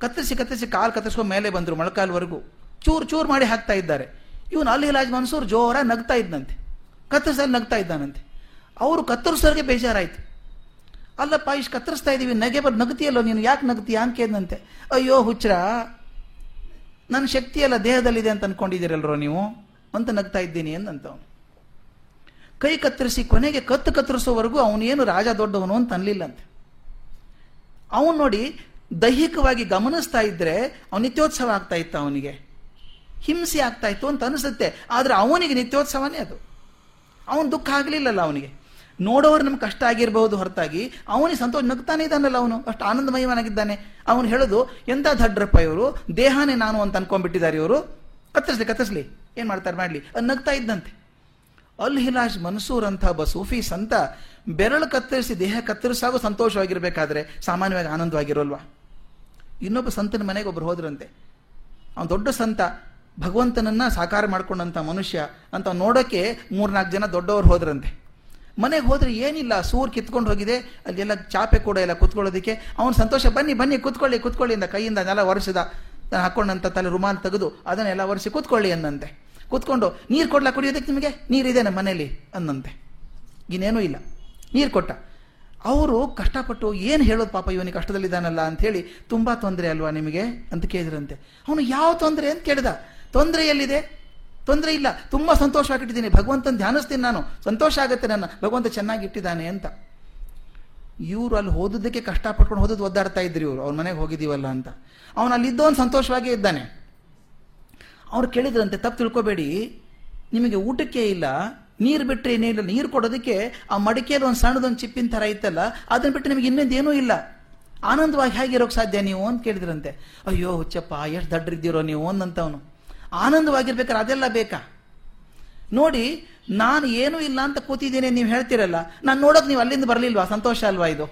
ಕತ್ತರಿಸಿ ಕತ್ತರಿಸಿ ಕಾಲು ಕತ್ತರಿಸ್ಕೊಂಡು ಮೇಲೆ ಬಂದರು ಮೊಳಕಾಲ್ವರೆಗೂ. ಚೂರು ಚೂರು ಮಾಡಿ ಹಾಕ್ತಾ ಇದ್ದಾರೆ. ಇವನು ಅಲ್ಲಿ ಇಲಾಜ್ ಮನ್ಸೂರ್ ಜೋರ ನಗ್ತಾ ಇದ್ದಂತೆ ಕತ್ತರಿಸಲ್ಲಿ ನಗ್ತಾ ಇದ್ದಾನಂತೆ. ಅವರು ಕತ್ತರಿಸೋರಿಗೆ ಬೇಜಾರಾಯ್ತು. ಅಲ್ಲಪ್ಪ, ಇಷ್ಟು ಕತ್ತರಿಸ್ತಾ ಇದ್ದೀವಿ ನಗೆ ಬರ್, ನಗ್ತೀಯಲ್ಲೋ ನೀನು, ಯಾಕೆ ನಗ್ತೀಯ ಅಂತ ಕೇಳಿದಂತೆ ಅಯ್ಯೋ ಹುಚ್ರ ನನ್ನ ಶಕ್ತಿ ಎಲ್ಲ ದೇಹದಲ್ಲಿದೆ ಅಂತ ಅಂದ್ಕೊಂಡಿದ್ದೀರಲ್ರೋ ನೀವು? ಅಂತ ನಗ್ತಾ ಇದ್ದೀನಿ ಎಂದಂತ ಅವನು. ಕೈ ಕತ್ತರಿಸಿ ಕೊನೆಗೆ ಕತ್ತು ಕತ್ತರಿಸೋವರೆಗೂ ಅವನೇನು ರಾಜ ದೊಡ್ಡವನು ಅಂತ ಅನ್ಲಿಲ್ಲಂತೆ. ಅವನು ನೋಡಿ ದೈಹಿಕವಾಗಿ ಗಮನಿಸ್ತಾ ಇದ್ರೆ ಅವನು ನಿತ್ಯೋತ್ಸವ ಆಗ್ತಾ ಇತ್ತು ಅವನಿಗೆ. ಹಿಂಸೆ ಆಗ್ತಾ ಇತ್ತು ಅಂತ ಅನಿಸುತ್ತೆ. ಆದರೆ ಅವನಿಗೆ ನಿತ್ಯೋತ್ಸವನೇ ಅದು. ಅವನು ದುಃಖ ಆಗಲಿಲ್ಲಲ್ಲ ಅವನಿಗೆ. ನೋಡೋರು ನಮ್ಗೆ ಕಷ್ಟ ಆಗಿರಬಹುದು ಹೊರತಾಗಿ, ಅವನಿಗೆ ಸಂತೋಷ ನಗ್ತಾನೆ ಇದ್ದಾನಲ್ಲ ಅವನು. ಅಷ್ಟು ಆನಂದಮಯವಾಗಿದ್ದಾನೆ. ಅವನು ಹೇಳೋದು ಎಂಥ ದಡ್ರಪ್ಪ ಇವರು? ದೇಹನೇ ನಾನು ಅಂತ ಅನ್ಕೊಂಡ್ಬಿಟ್ಟಿದ್ದಾರೆ ಇವರು. ಕತ್ತರಿಸ್ಲಿ ಕತ್ತರಿಸ್ಲಿ. ಏನು ಮಾಡ್ತಾರೆ, ಮಾಡಲಿ. ಅದು ನಗ್ತಾ ಇದ್ದಂತೆ. ಅಲ್ ಹಿಲಾಜ್ ಮನ್ಸೂರ್ ಅಂತ ಒಬ್ಬ ಸೂಫಿ ಸಂತ ಬೆರಳು ಕತ್ತರಿಸಿ, ದೇಹ ಕತ್ತರಿಸಾಗೂ ಸಂತೋಷವಾಗಿರ್ಬೇಕಾದ್ರೆ ಸಾಮಾನ್ಯವಾಗಿ ಆನಂದವಾಗಿರೋಲ್ವಾ? ಇನ್ನೊಬ್ಬ ಸಂತನ ಮನೆಗೆ ಒಬ್ರು ಹೋದ್ರಂತೆ. ಅವನು ದೊಡ್ಡ ಸಂತ, ಭಗವಂತನನ್ನ ಸಾಕಾರ ಮಾಡ್ಕೊಂಡಂತ ಮನುಷ್ಯ ಅಂತ ನೋಡೋಕ್ಕೆ ನೋಡೋಕೆ ಮೂರ್ನಾಲ್ಕು ಜನ ದೊಡ್ಡವರು ಹೋದ್ರಂತೆ. ಮನೆಗೆ ಹೋದ್ರೆ ಏನಿಲ್ಲ, ಸೂರ್ ಕಿತ್ಕೊಂಡು ಹೋಗಿದೆ, ಅಲ್ಲೆಲ್ಲ ಚಾಪೆ ಕೂಡ ಎಲ್ಲ ಕುತ್ಕೊಳ್ಳೋದಕ್ಕೆ. ಅವನು ಸಂತೋಷ, ಬನ್ನಿ ಬನ್ನಿ, ಕುತ್ಕೊಳ್ಳಿ ಕುತ್ಕೊಳ್ಳಿ ಅಂತ ಕೈಯಿಂದ ನೆಲ ಒರೆಸಿದ, ಹಾಕೊಂಡಂತ ತಲೆ ರುಮಾಲ್ ತೆಗೆದು ಅದನ್ನೆಲ್ಲ ಒರೆಸಿ ಕುತ್ಕೊಳ್ಳಿ ಅನ್ನಂತೆ. ಕುತ್ಕೊಂಡು, ನೀರು ಕೊಡ್ಲಾ ಕುಡಿಯೋದಕ್ಕೆ ನಿಮಗೆ? ನೀರಿದೆ ನಮ್ಮ ಮನೆಯಲ್ಲಿ ಅನ್ನಂತೆ. ಇನ್ನೇನೂ ಇಲ್ಲ. ನೀರು ಕೊಟ್ಟ. ಅವರು ಕಷ್ಟಪಟ್ಟು ಏನು ಹೇಳೋದು ಪಾಪ ಇವನಿಗೆ ಕಷ್ಟದಲ್ಲಿದ್ದಾನಲ್ಲ ಅಂತ ತುಂಬ ತೊಂದರೆ ಅಲ್ವಾ ನಿಮಗೆ? ಅಂತ ಕೇಳಿದ್ರಂತೆ. ಅವನು, ಯಾವ ತೊಂದರೆ? ಅಂತ ಕೇಳಿದ. ತೊಂದರೆ ಎಲ್ಲಿದೆ? ತೊಂದರೆ ಇಲ್ಲ. ತುಂಬ ಸಂತೋಷವಾಗಿಟ್ಟಿದ್ದೀನಿ ಭಗವಂತನ ಧ್ಯಾನಿಸ್ತೀನಿ ನಾನು. ಸಂತೋಷ ಆಗುತ್ತೆ ನನ್ನ. ಭಗವಂತ ಚೆನ್ನಾಗಿ ಇಟ್ಟಿದ್ದಾನೆ, ಅಂತ. ಇವರು ಅಲ್ಲಿ ಓದೋದಕ್ಕೆ ಕಷ್ಟಪಟ್ಕೊಂಡು ಓದೋದು ಒದ್ದಾಡ್ತಾ ಇದ್ರಿ ಇವರು. ಅವ್ರ ಮನೆಗೆ ಹೋಗಿದ್ದೀವಲ್ಲ ಅಂತ. ಅವನು ಸಂತೋಷವಾಗೇ ಇದ್ದಾನೆ. ಅವ್ರು ಕೇಳಿದ್ರಂತೆ, ತಪ್ಪು ತಿಳ್ಕೊಬೇಡಿ. ನಿಮಗೆ ಊಟಕ್ಕೆ ಇಲ್ಲ, ನೀರು ಬಿಟ್ಟರೆ ಏನೇ ಇಲ್ಲ, ನೀರು ಕೊಡೋದಕ್ಕೆ ಆ ಮಡಿಕೆಯಲ್ಲಿ ಒಂದು ಸಣ್ಣದೊಂದು ಚಿಪ್ಪಿನ ಥರ ಇತ್ತಲ್ಲ ಅದನ್ನು ಬಿಟ್ಟು ನಿಮಗೆ ಇನ್ನೊಂದೇನೂ ಇಲ್ಲ. ಆನಂದವಾಗಿ ಹೇಗಿರೋಕೆ ಸಾಧ್ಯ ನೀವು ಅಂತ ಕೇಳಿದ್ರಂತೆ. ಅಯ್ಯೋ, ಹುಚ್ಚಪ್ಪ, ಎಷ್ಟು ದಡ್ರಿದ್ದೀರೋ ನೀವು ಅಂದಂತವನು ಆನಂದವಾಗಿರ್ಬೇಕಾದ್ರೆ ಅದೆಲ್ಲ ಬೇಕಾ? ನೋಡಿ, ನಾನು ಏನೂ ಇಲ್ಲ ಅಂತ ಕೂತಿದ್ದೀನಿ ನೀವು ಹೇಳ್ತಿರಲ್ಲ, ನಾನು ನೋಡೋದು ನೀವು ಅಲ್ಲಿಂದ ಬರಲಿಲ್ವಾ? ಸಂತೋಷ ಅಲ್ವಾ ಇದು?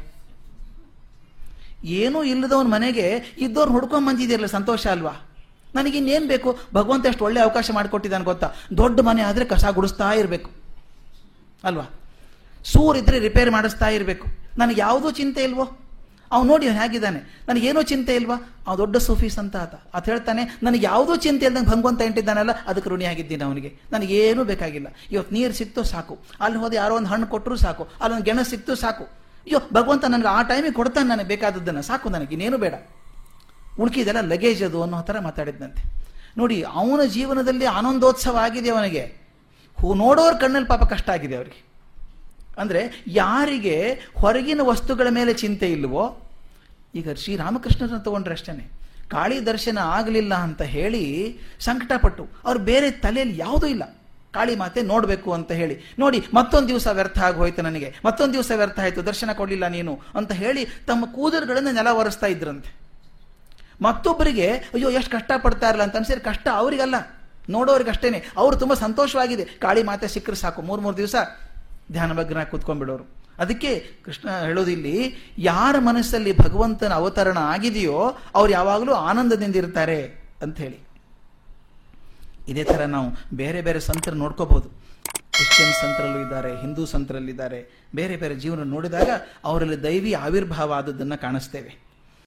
ಏನೂ ಇಲ್ಲದವನ ಮನೆಗೆ ಇದ್ದವ್ರು ಹುಡ್ಕೊಂಡ್ ಬಂದಿದ್ದೀರಲ್ಲ, ಸಂತೋಷ ಅಲ್ವಾ? ನನಗಿನ್ನೇನು ಬೇಕು? ಭಗವಂತ ಎಷ್ಟು ಒಳ್ಳೆ ಅವಕಾಶ ಮಾಡಿಕೊಟ್ಟಿದ್ದಾನೆ ಗೊತ್ತಾ? ದೊಡ್ಡ ಮನೆ ಆದರೆ ಕಸ ಗುಡಿಸ್ತಾ ಇರಬೇಕು. ಅಲ್ವಾ? ಸೂರಿದ್ರೆ ರಿಪೇರಿ ಮಾಡಿಸ್ತಾ ಇರಬೇಕು. ನನಗೆ ಯಾವುದೂ ಚಿಂತೆ ಇಲ್ವೋ? ಅವ್ನು ನೋಡಿ ಅವ್ನು ಹೇಗಿದ್ದಾನೆ. ನನಗೇನೋ ಚಿಂತೆ ಇಲ್ವಾ? ಅವ್ನು ದೊಡ್ಡ ಸೂಫೀಸ್ ಅಂತ ಆತ. ಅದು ಹೇಳ್ತಾನೆ, ನನಗೆ ಯಾವುದೂ ಚಿಂತೆ ಇಲ್ದಂಗೆ ಭಗವಂತ ಇಂಟಿದ್ದಾನಲ್ಲ ಅದಕ್ಕೆ ಋಣಿಯಾಗಿದ್ದೀನಿ ಅವನಿಗೆ. ನನಗೇನೂ ಬೇಕಾಗಿಲ್ಲ. ಇವತ್ತು ನೀರು ಸಿಕ್ತು ಸಾಕು. ಅಲ್ಲಿ ಹೋದ ಯಾರೋ ಒಂದು ಹಣ್ಣು ಕೊಟ್ಟರು ಸಾಕು. ಅಲ್ಲೊಂದು ಗೆಣಸು ಸಿಕ್ತು ಸಾಕು. ಅಯ್ಯೋ, ಭಗವಂತ ನನಗೆ ಆ ಟೈಮಿಗೆ ಕೊಡ್ತಾನೆ ನನಗೆ ಬೇಕಾದದ್ದನ್ನು. ಸಾಕು ನನಗೆ, ಇನ್ನೇನು ಬೇಡ. ಉಳ್ಕಿದೆಲ್ಲ ಲಗೇಜ್ ಅದು ಅನ್ನೋ ಥರ ಮಾತಾಡಿದ್ದಂತೆ ನೋಡಿ, ಅವನ ಜೀವನದಲ್ಲಿ ಆನಂದೋತ್ಸವ ಆಗಿದೆ ಅವನಿಗೆ. ಹೂ ನೋಡೋರ ಕಣ್ಣಲ್ಲಿ ಪಾಪ ಕಷ್ಟ ಆಗಿದೆ ಅವರಿಗೆ. ಅಂದರೆ ಯಾರಿಗೆ ಹೊರಗಿನ ವಸ್ತುಗಳ ಮೇಲೆ ಚಿಂತೆ ಇಲ್ವೋ, ಈಗ ಶ್ರೀರಾಮಕೃಷ್ಣನ ತಗೊಂಡ್ರೆ ಅಷ್ಟೇ ಕಾಳಿ ದರ್ಶನ ಆಗಲಿಲ್ಲ ಅಂತ ಹೇಳಿ ಸಂಕಟಪಟ್ಟು, ಅವ್ರು ಬೇರೆ ತಲೆಯಲ್ಲಿ ಯಾವುದೂ ಇಲ್ಲ. ಕಾಳಿ ಮಾತೆ ನೋಡಬೇಕು ಅಂತ ಹೇಳಿ. ನೋಡಿ, ಮತ್ತೊಂದು ದಿವಸ ವ್ಯರ್ಥ ಆಗೋಯ್ತು ನನಗೆ. ಮತ್ತೊಂದು ದಿವಸ ವ್ಯರ್ಥ ಆಯಿತು, ದರ್ಶನ ಕೊಡಲಿಲ್ಲ ನೀನು ಅಂತ ಹೇಳಿ ತಮ್ಮ ಕೂದಲುಗಳನ್ನು ನೆಲ ಒರೆಸ್ತಾ ಇದ್ರಂತೆ. ಮತ್ತೊಬ್ಬರಿಗೆ, ಅಯ್ಯೋ, ಎಷ್ಟು ಕಷ್ಟ ಪಡ್ತಾ ಇರಲ್ಲ ಅಂತ ಅನ್ಸಿದ್ರೆ ಕಷ್ಟ ಅವರಿಗಲ್ಲ. ನೋಡೋರಿಗೆ ಅಷ್ಟೇನೆ ಅವರು ತುಂಬ ಸಂತೋಷವಾಗಿದೆ. ಕಾಳಿ ಮಾತೆ ಸಿಕ್ಕರೆ ಸಾಕು. ಮೂರು ಮೂರು ದಿವಸ ಧ್ಯಾನ ಧ್ಯಾನಭಗ್ನ ಕೂತ್ಕೊಂಡ್ಬಿಡೋರು. ಅದಕ್ಕೆ ಕೃಷ್ಣ ಹೇಳೋದಿಲ್ಲಿ ಯಾರ ಮನಸ್ಸಲ್ಲಿ ಭಗವಂತನ ಅವತರಣ ಆಗಿದೆಯೋ, ಅವ್ರು ಯಾವಾಗಲೂ ಆನಂದದಿಂದ ಇರ್ತಾರೆ ಅಂತ ಹೇಳಿ. ಇದೇ ತರ ನಾವು ಬೇರೆ ಬೇರೆ ಸಂತರು ನೋಡ್ಕೋಬಹುದು ಕ್ರಿಶ್ಚಿಯನ್ ಸಂತರಲ್ಲೂ ಇದ್ದಾರೆ, ಹಿಂದೂ ಸಂತರಲ್ಲಿದ್ದಾರೆ. ಬೇರೆ ಬೇರೆ ಜೀವನ ನೋಡಿದಾಗ, ಅವರಲ್ಲಿ ದೈವಿ ಆವಿರ್ಭಾವ ಆದದ್ದನ್ನು ಕಾಣಿಸ್ತೇವೆ.